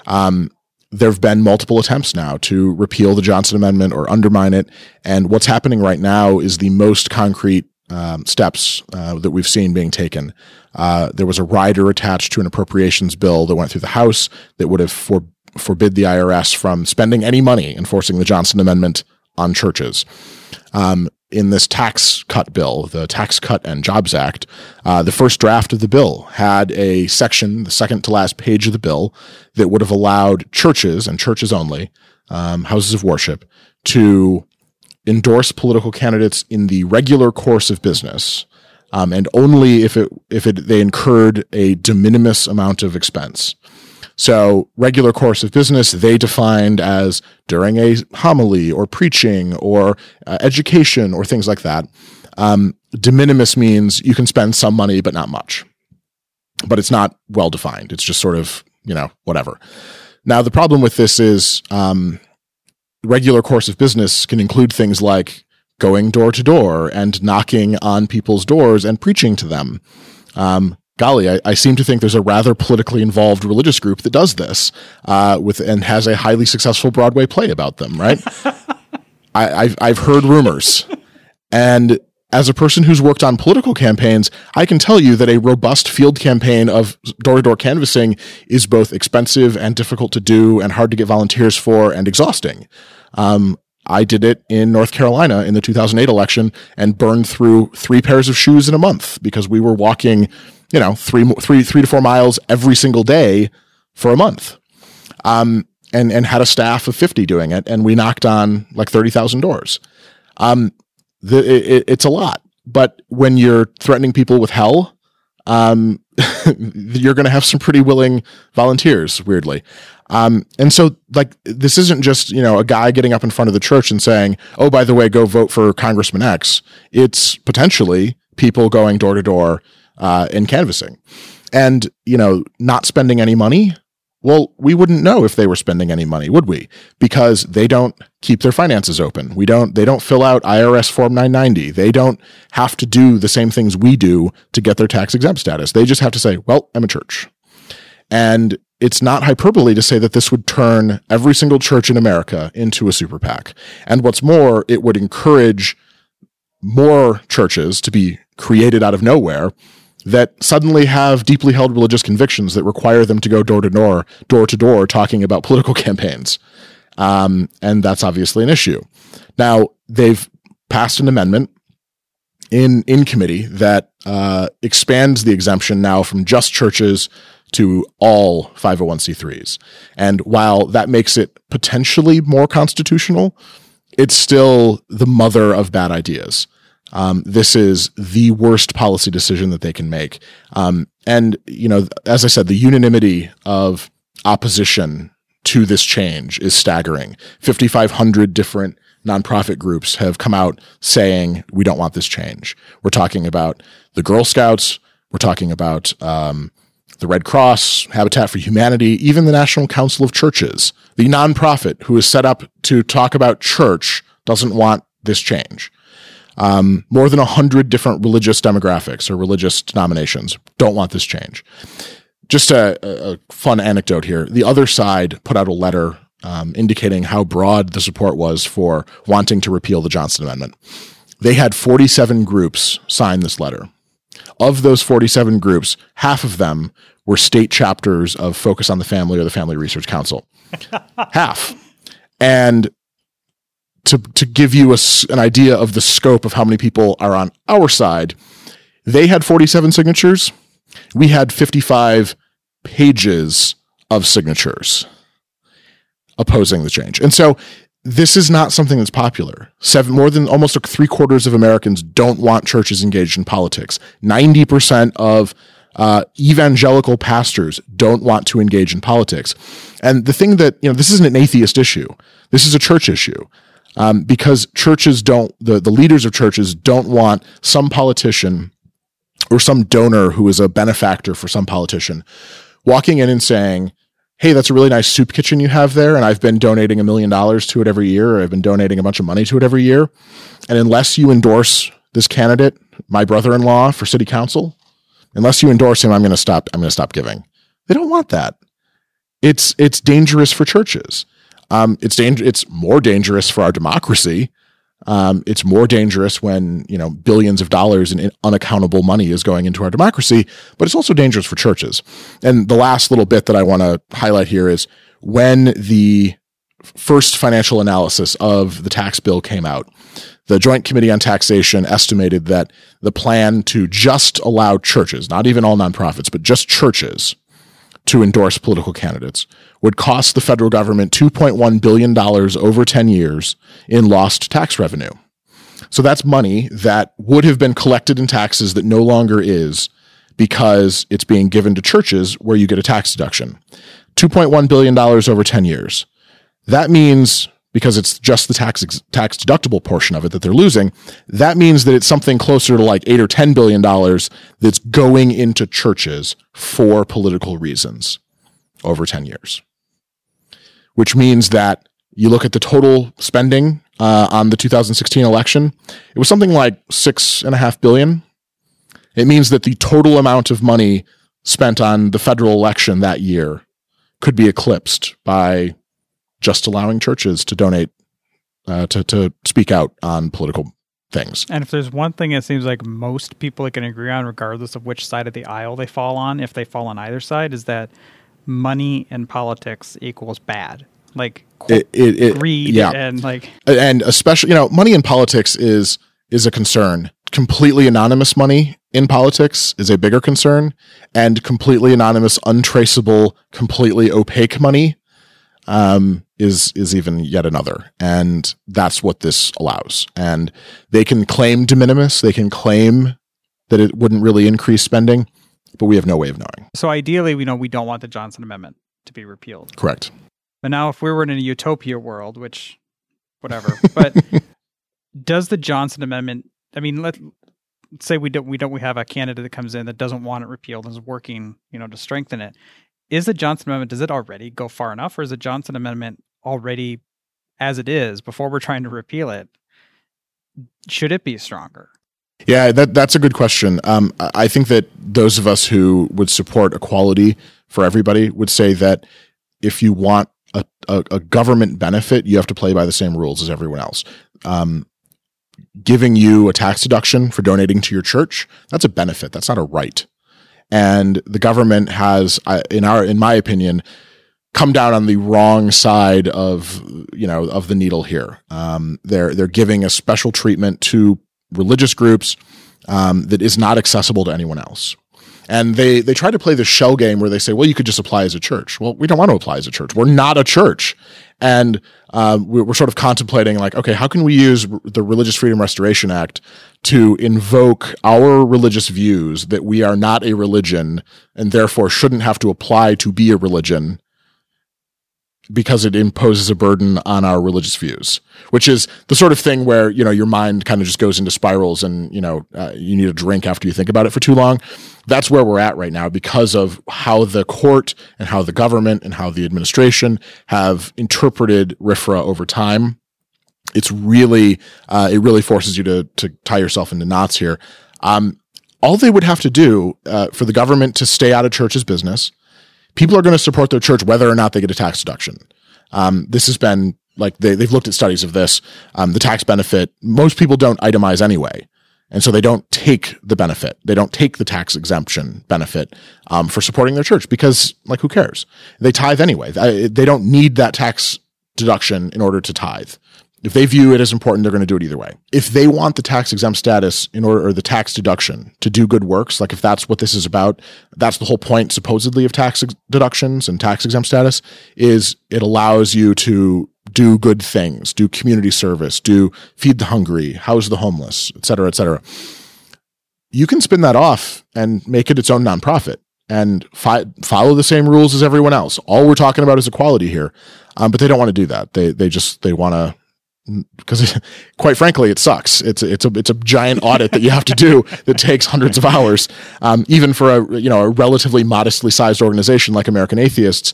um, there have been multiple attempts now to repeal the Johnson Amendment or undermine it. And what's happening right now is the most concrete um, steps uh, that we've seen being taken. Uh, there was a rider attached to an appropriations bill that went through the House that would have for, forbid the IRS from spending any money enforcing the Johnson Amendment on churches. Um, in this tax cut bill, the Tax Cut and Jobs Act, uh, the first draft of the bill had a section, the second to last page of the bill, that would have allowed churches and churches only, um, houses of worship, to endorse political candidates in the regular course of business, um, and only if it if it they incurred a de minimis amount of expense. So, regular course of business they defined as during a homily or preaching or uh, education or things like that. Um, de minimis means you can spend some money but not much, but it's not well defined. It's just sort of you know whatever. Now, the problem with this is um, regular course of business can include things like going door to door and knocking on people's doors and preaching to them. Um, golly, I, I, seem to think there's a rather politically involved religious group that does this uh, with and has a highly successful Broadway play about them. Right? [laughs] I, I've I've heard rumors, and as a person who's worked on political campaigns, I can tell you that a robust field campaign of door to door canvassing is both expensive and difficult to do and hard to get volunteers for and exhausting. Um, I did it in North Carolina in the 2008 election and burned through three pairs of shoes in a month because we were walking, you know, three, three, three to four miles every single day for a month. Um, and, and had a staff of 50 doing it. And we knocked on like 30,000 doors. Um, the, it, it's a lot. But when you're threatening people with hell, um, [laughs] you're going to have some pretty willing volunteers, weirdly. Um, and so, like, this isn't just, you know, a guy getting up in front of the church and saying, oh, by the way, go vote for Congressman X. It's potentially people going door to door uh, and canvassing. And, you know, not spending any money well, we wouldn't know if they were spending any money, would we? Because they don't keep their finances open. We don't they don't fill out IRS form 990. They don't have to do the same things we do to get their tax exempt status. They just have to say, "Well, I'm a church." And it's not hyperbole to say that this would turn every single church in America into a super PAC. And what's more, it would encourage more churches to be created out of nowhere that suddenly have deeply held religious convictions that require them to go door to door, door to door, talking about political [laughs] campaigns. Um, and that's obviously an issue. Now, they've passed an amendment in, in committee that uh, expands the exemption now from just churches to all 501c3s. And while that makes it potentially more constitutional, it's still the mother of bad ideas. Um, this is the worst policy decision that they can make. Um, and, you know, as I said, the unanimity of opposition to this change is staggering. 5,500 different nonprofit groups have come out saying we don't want this change. We're talking about the Girl Scouts. We're talking about um, the Red Cross, Habitat for Humanity, even the National Council of Churches. The nonprofit who is set up to talk about church doesn't want this change. Um, more than 100 different religious demographics or religious denominations don't want this change. Just a, a fun anecdote here. The other side put out a letter um, indicating how broad the support was for wanting to repeal the Johnson Amendment. They had 47 groups sign this letter. Of those 47 groups, half of them were state chapters of Focus on the Family or the Family Research Council. [laughs] Half. And to, to give you a, an idea of the scope of how many people are on our side, they had 47 signatures. We had 55 pages of signatures opposing the change. And so this is not something that's popular. Seven, more than almost three quarters of Americans don't want churches engaged in politics. 90% of uh, evangelical pastors don't want to engage in politics. And the thing that, you know, this isn't an atheist issue. This is a church issue. Um, because churches don't, the, the leaders of churches don't want some politician or some donor who is a benefactor for some politician walking in and saying, Hey, that's a really nice soup kitchen you have there. And I've been donating a million dollars to it every year. I've been donating a bunch of money to it every year. And unless you endorse this candidate, my brother-in-law for city council, unless you endorse him, I'm going to stop. I'm going to stop giving. They don't want that. It's, it's dangerous for churches. Um, it's danger. It's more dangerous for our democracy um, it's more dangerous when you know billions of dollars in unaccountable money is going into our democracy, but it's also dangerous for churches. And the last little bit that I want to highlight here is when the first financial analysis of the tax bill came out, the Joint Committee on Taxation estimated that the plan to just allow churches, not even all nonprofits, but just churches, to endorse political candidates would cost the federal government $2.1 billion over 10 years in lost tax revenue. So that's money that would have been collected in taxes that no longer is because it's being given to churches where you get a tax deduction. $2.1 billion over 10 years. That means because it's just the tax tax deductible portion of it that they're losing. That means that it's something closer to like eight or ten billion dollars that's going into churches for political reasons over ten years. Which means that you look at the total spending uh, on the 2016 election, it was something like six and a half billion. It means that the total amount of money spent on the federal election that year could be eclipsed by just allowing churches to donate uh, to to speak out on political things. And if there's one thing it seems like most people can agree on, regardless of which side of the aisle they fall on, if they fall on either side, is that money and politics equals bad. Like it, it, it, greed yeah. and like and especially you know money in politics is is a concern. Completely anonymous money in politics is a bigger concern, and completely anonymous, untraceable, completely opaque money um, is is even yet another, and that's what this allows. And they can claim de minimis, they can claim that it wouldn't really increase spending, but we have no way of knowing. So ideally, we know we don't want the Johnson Amendment to be repealed. Correct. But now, if we were in a utopia world, which whatever, [laughs] but does the Johnson Amendment? I mean, let us say we don't we don't we have a candidate that comes in that doesn't want it repealed and is working you know to strengthen it is the Johnson Amendment, does it already go far enough, or is the Johnson Amendment already as it is before we're trying to repeal it? Should it be stronger? Yeah, that that's a good question. Um, I think that those of us who would support equality for everybody would say that if you want a, a, a government benefit, you have to play by the same rules as everyone else. Um, giving you a tax deduction for donating to your church, that's a benefit. That's not a right and the government has, in our, in my opinion, come down on the wrong side of you know of the needle here. Um, they're they're giving a special treatment to religious groups um, that is not accessible to anyone else. And they they try to play the shell game where they say, well, you could just apply as a church. Well, we don't want to apply as a church. We're not a church. And uh, we're sort of contemplating, like, okay, how can we use the Religious Freedom Restoration Act to invoke our religious views that we are not a religion and therefore shouldn't have to apply to be a religion because it imposes a burden on our religious views, which is the sort of thing where, you know, your mind kind of just goes into spirals and, you know, uh, you need a drink after you think about it for too long. That's where we're at right now because of how the court and how the government and how the administration have interpreted RFRA over time. It's really, uh, it really forces you to, to tie yourself into knots here. Um, all they would have to do, uh, for the government to stay out of church's business, people are going to support their church whether or not they get a tax deduction. Um, this has been like they, they've looked at studies of this. Um, the tax benefit, most people don't itemize anyway. And so they don't take the benefit. They don't take the tax exemption benefit um, for supporting their church because, like, who cares? They tithe anyway. They don't need that tax deduction in order to tithe. If they view it as important, they're going to do it either way. If they want the tax exempt status in order, or the tax deduction to do good works, like if that's what this is about, that's the whole point supposedly of tax ex- deductions and tax exempt status is it allows you to do good things, do community service, do feed the hungry, house the homeless, et cetera, et cetera. You can spin that off and make it its own nonprofit and fi- follow the same rules as everyone else. All we're talking about is equality here. Um, but they don't want to do that. They, they just, they want to, because [laughs] quite frankly, it sucks. It's it's a it's a giant audit that you have to do that takes hundreds of hours. Um, even for a you know a relatively modestly sized organization like American Atheists,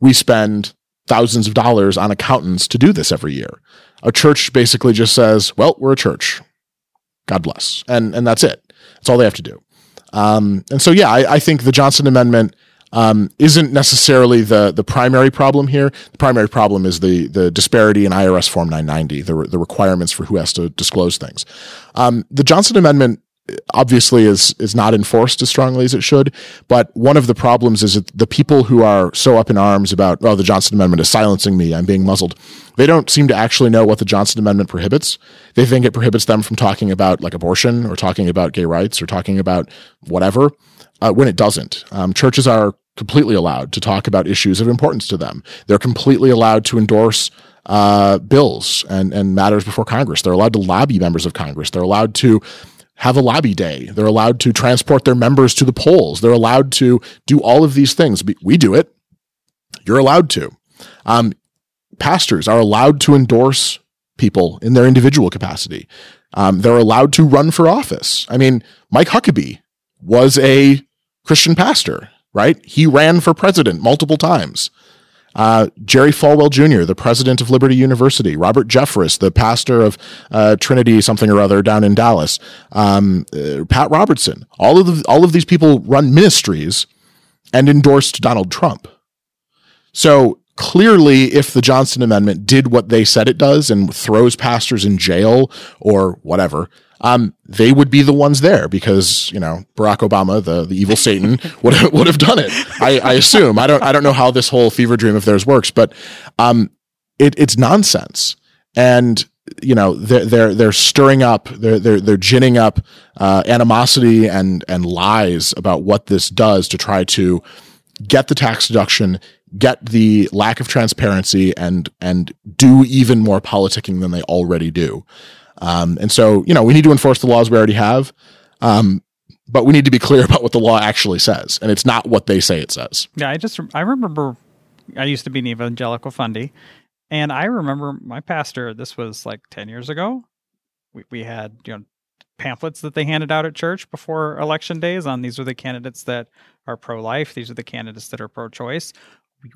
we spend thousands of dollars on accountants to do this every year. A church basically just says, "Well, we're a church. God bless," and and that's it. That's all they have to do. Um, and so, yeah, I, I think the Johnson Amendment um, isn't necessarily the the primary problem here. The primary problem is the the disparity in IRS Form 990, the the requirements for who has to disclose things. Um, the Johnson Amendment obviously is is not enforced as strongly as it should. But one of the problems is that the people who are so up in arms about oh the Johnson Amendment is silencing me, I'm being muzzled. They don't seem to actually know what the Johnson Amendment prohibits. They think it prohibits them from talking about like abortion or talking about gay rights or talking about whatever. Uh, when it doesn't, um, churches are completely allowed to talk about issues of importance to them. They're completely allowed to endorse uh, bills and, and matters before Congress. They're allowed to lobby members of Congress. They're allowed to have a lobby day. They're allowed to transport their members to the polls. They're allowed to do all of these things. We do it. You're allowed to. Um, pastors are allowed to endorse people in their individual capacity. Um, they're allowed to run for office. I mean, Mike Huckabee was a Christian pastor right? He ran for president multiple times. Uh, Jerry Falwell Jr., the president of Liberty University, Robert Jeffress, the pastor of uh, Trinity something or other down in Dallas, um, uh, Pat Robertson. All of the, all of these people run ministries and endorsed Donald Trump. So clearly, if the Johnson Amendment did what they said it does and throws pastors in jail or whatever, um, they would be the ones there because you know Barack Obama, the the evil Satan, [laughs] would have, would have done it. I, I assume. I don't I don't know how this whole fever dream of theirs works, but um, it, it's nonsense. And you know they're they're they're stirring up they're they're they're ginning up uh, animosity and and lies about what this does to try to get the tax deduction, get the lack of transparency, and and do even more politicking than they already do. Um, and so, you know, we need to enforce the laws we already have. Um, but we need to be clear about what the law actually says. And it's not what they say it says. Yeah. I just, I remember I used to be an evangelical fundy and I remember my pastor, this was like 10 years ago. We, we had, you know, pamphlets that they handed out at church before election days on these are the candidates that are pro life. These are the candidates that are pro choice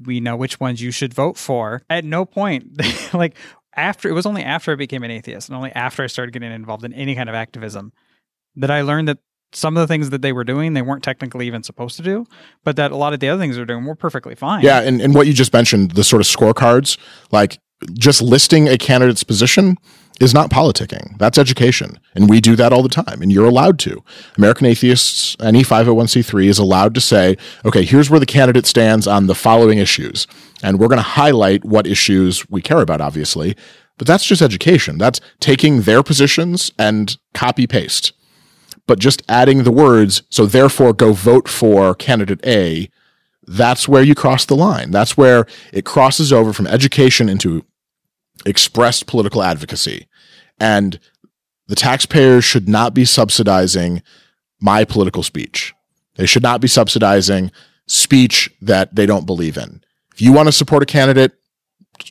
we know which ones you should vote for. At no point, [laughs] like after it was only after I became an atheist and only after I started getting involved in any kind of activism that I learned that some of the things that they were doing they weren't technically even supposed to do, but that a lot of the other things they're doing were perfectly fine. Yeah, and, and what you just mentioned, the sort of scorecards, like just listing a candidate's position is not politicking. That's education. And we do that all the time. And you're allowed to. American Atheists, any 501c3 is allowed to say, okay, here's where the candidate stands on the following issues. And we're going to highlight what issues we care about, obviously. But that's just education. That's taking their positions and copy paste. But just adding the words, so therefore go vote for candidate A, that's where you cross the line. That's where it crosses over from education into expressed political advocacy. And the taxpayers should not be subsidizing my political speech. They should not be subsidizing speech that they don't believe in. If you want to support a candidate,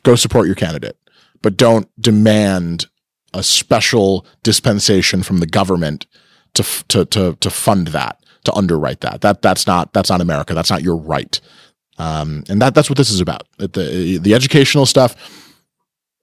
go support your candidate, but don't demand a special dispensation from the government to to to to fund that, to underwrite that. That that's not that's not America. That's not your right. Um, and that that's what this is about. The the educational stuff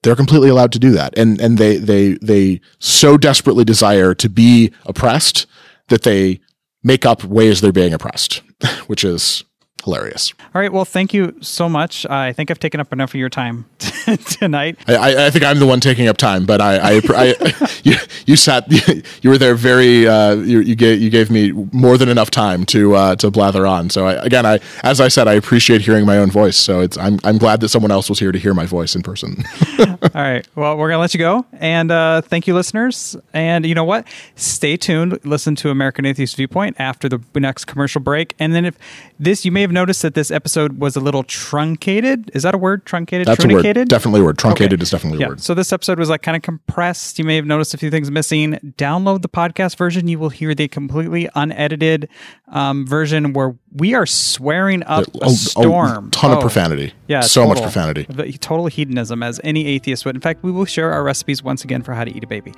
they're completely allowed to do that. And and they they they so desperately desire to be oppressed that they make up ways they're being oppressed [laughs] which is hilarious all right well thank you so much uh, i think i've taken up enough of your time [laughs] tonight. I, I, think I'm the one taking up time, but I, I, I [laughs] you, you, sat, [laughs] you were there very, uh, you, you, gave you gave me more than enough time to uh, to blather on. So I, again, I as I said, I appreciate hearing my own voice. So it's I'm I'm glad that someone else was here to hear my voice in person. All right, well, we're gonna let you go, and uh, thank you, listeners. And you know what? Stay tuned. Listen to American Atheist Viewpoint after the next commercial break, and then if this, you may have noticed that this episode was a little truncated. Is that a word? Truncated. That's a word. Definitely a word. Truncated okay. is definitely a yeah. word. So this episode was like kind of compressed. You may have noticed a few things missing. Download the podcast version. You will hear the completely unedited um, version where we are swearing up a, a storm. A ton oh, of profanity. Yeah. So total, much profanity. The, total hedonism, as any atheist would. In fact, we will share our recipes once again for how to eat a baby.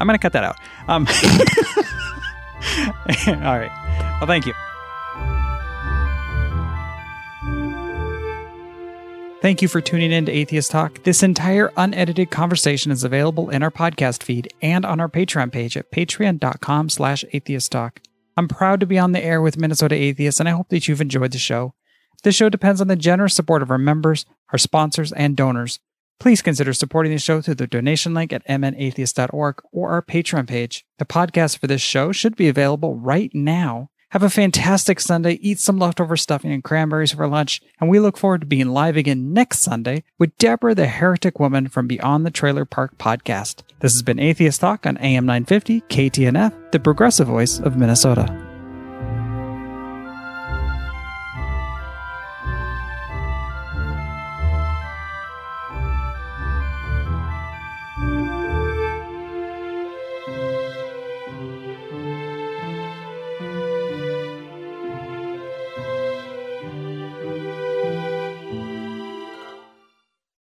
I'm going to cut that out. Um, [laughs] all right. Well, thank you. Thank you for tuning in to Atheist Talk. This entire unedited conversation is available in our podcast feed and on our Patreon page at patreon.com slash atheisttalk. I'm proud to be on the air with Minnesota Atheists, and I hope that you've enjoyed the show. This show depends on the generous support of our members, our sponsors, and donors. Please consider supporting the show through the donation link at mnatheist.org or our Patreon page. The podcast for this show should be available right now have a fantastic Sunday. Eat some leftover stuffing and cranberries for lunch. And we look forward to being live again next Sunday with Deborah, the heretic woman from Beyond the Trailer Park podcast. This has been Atheist Talk on AM 950 KTNF, the progressive voice of Minnesota.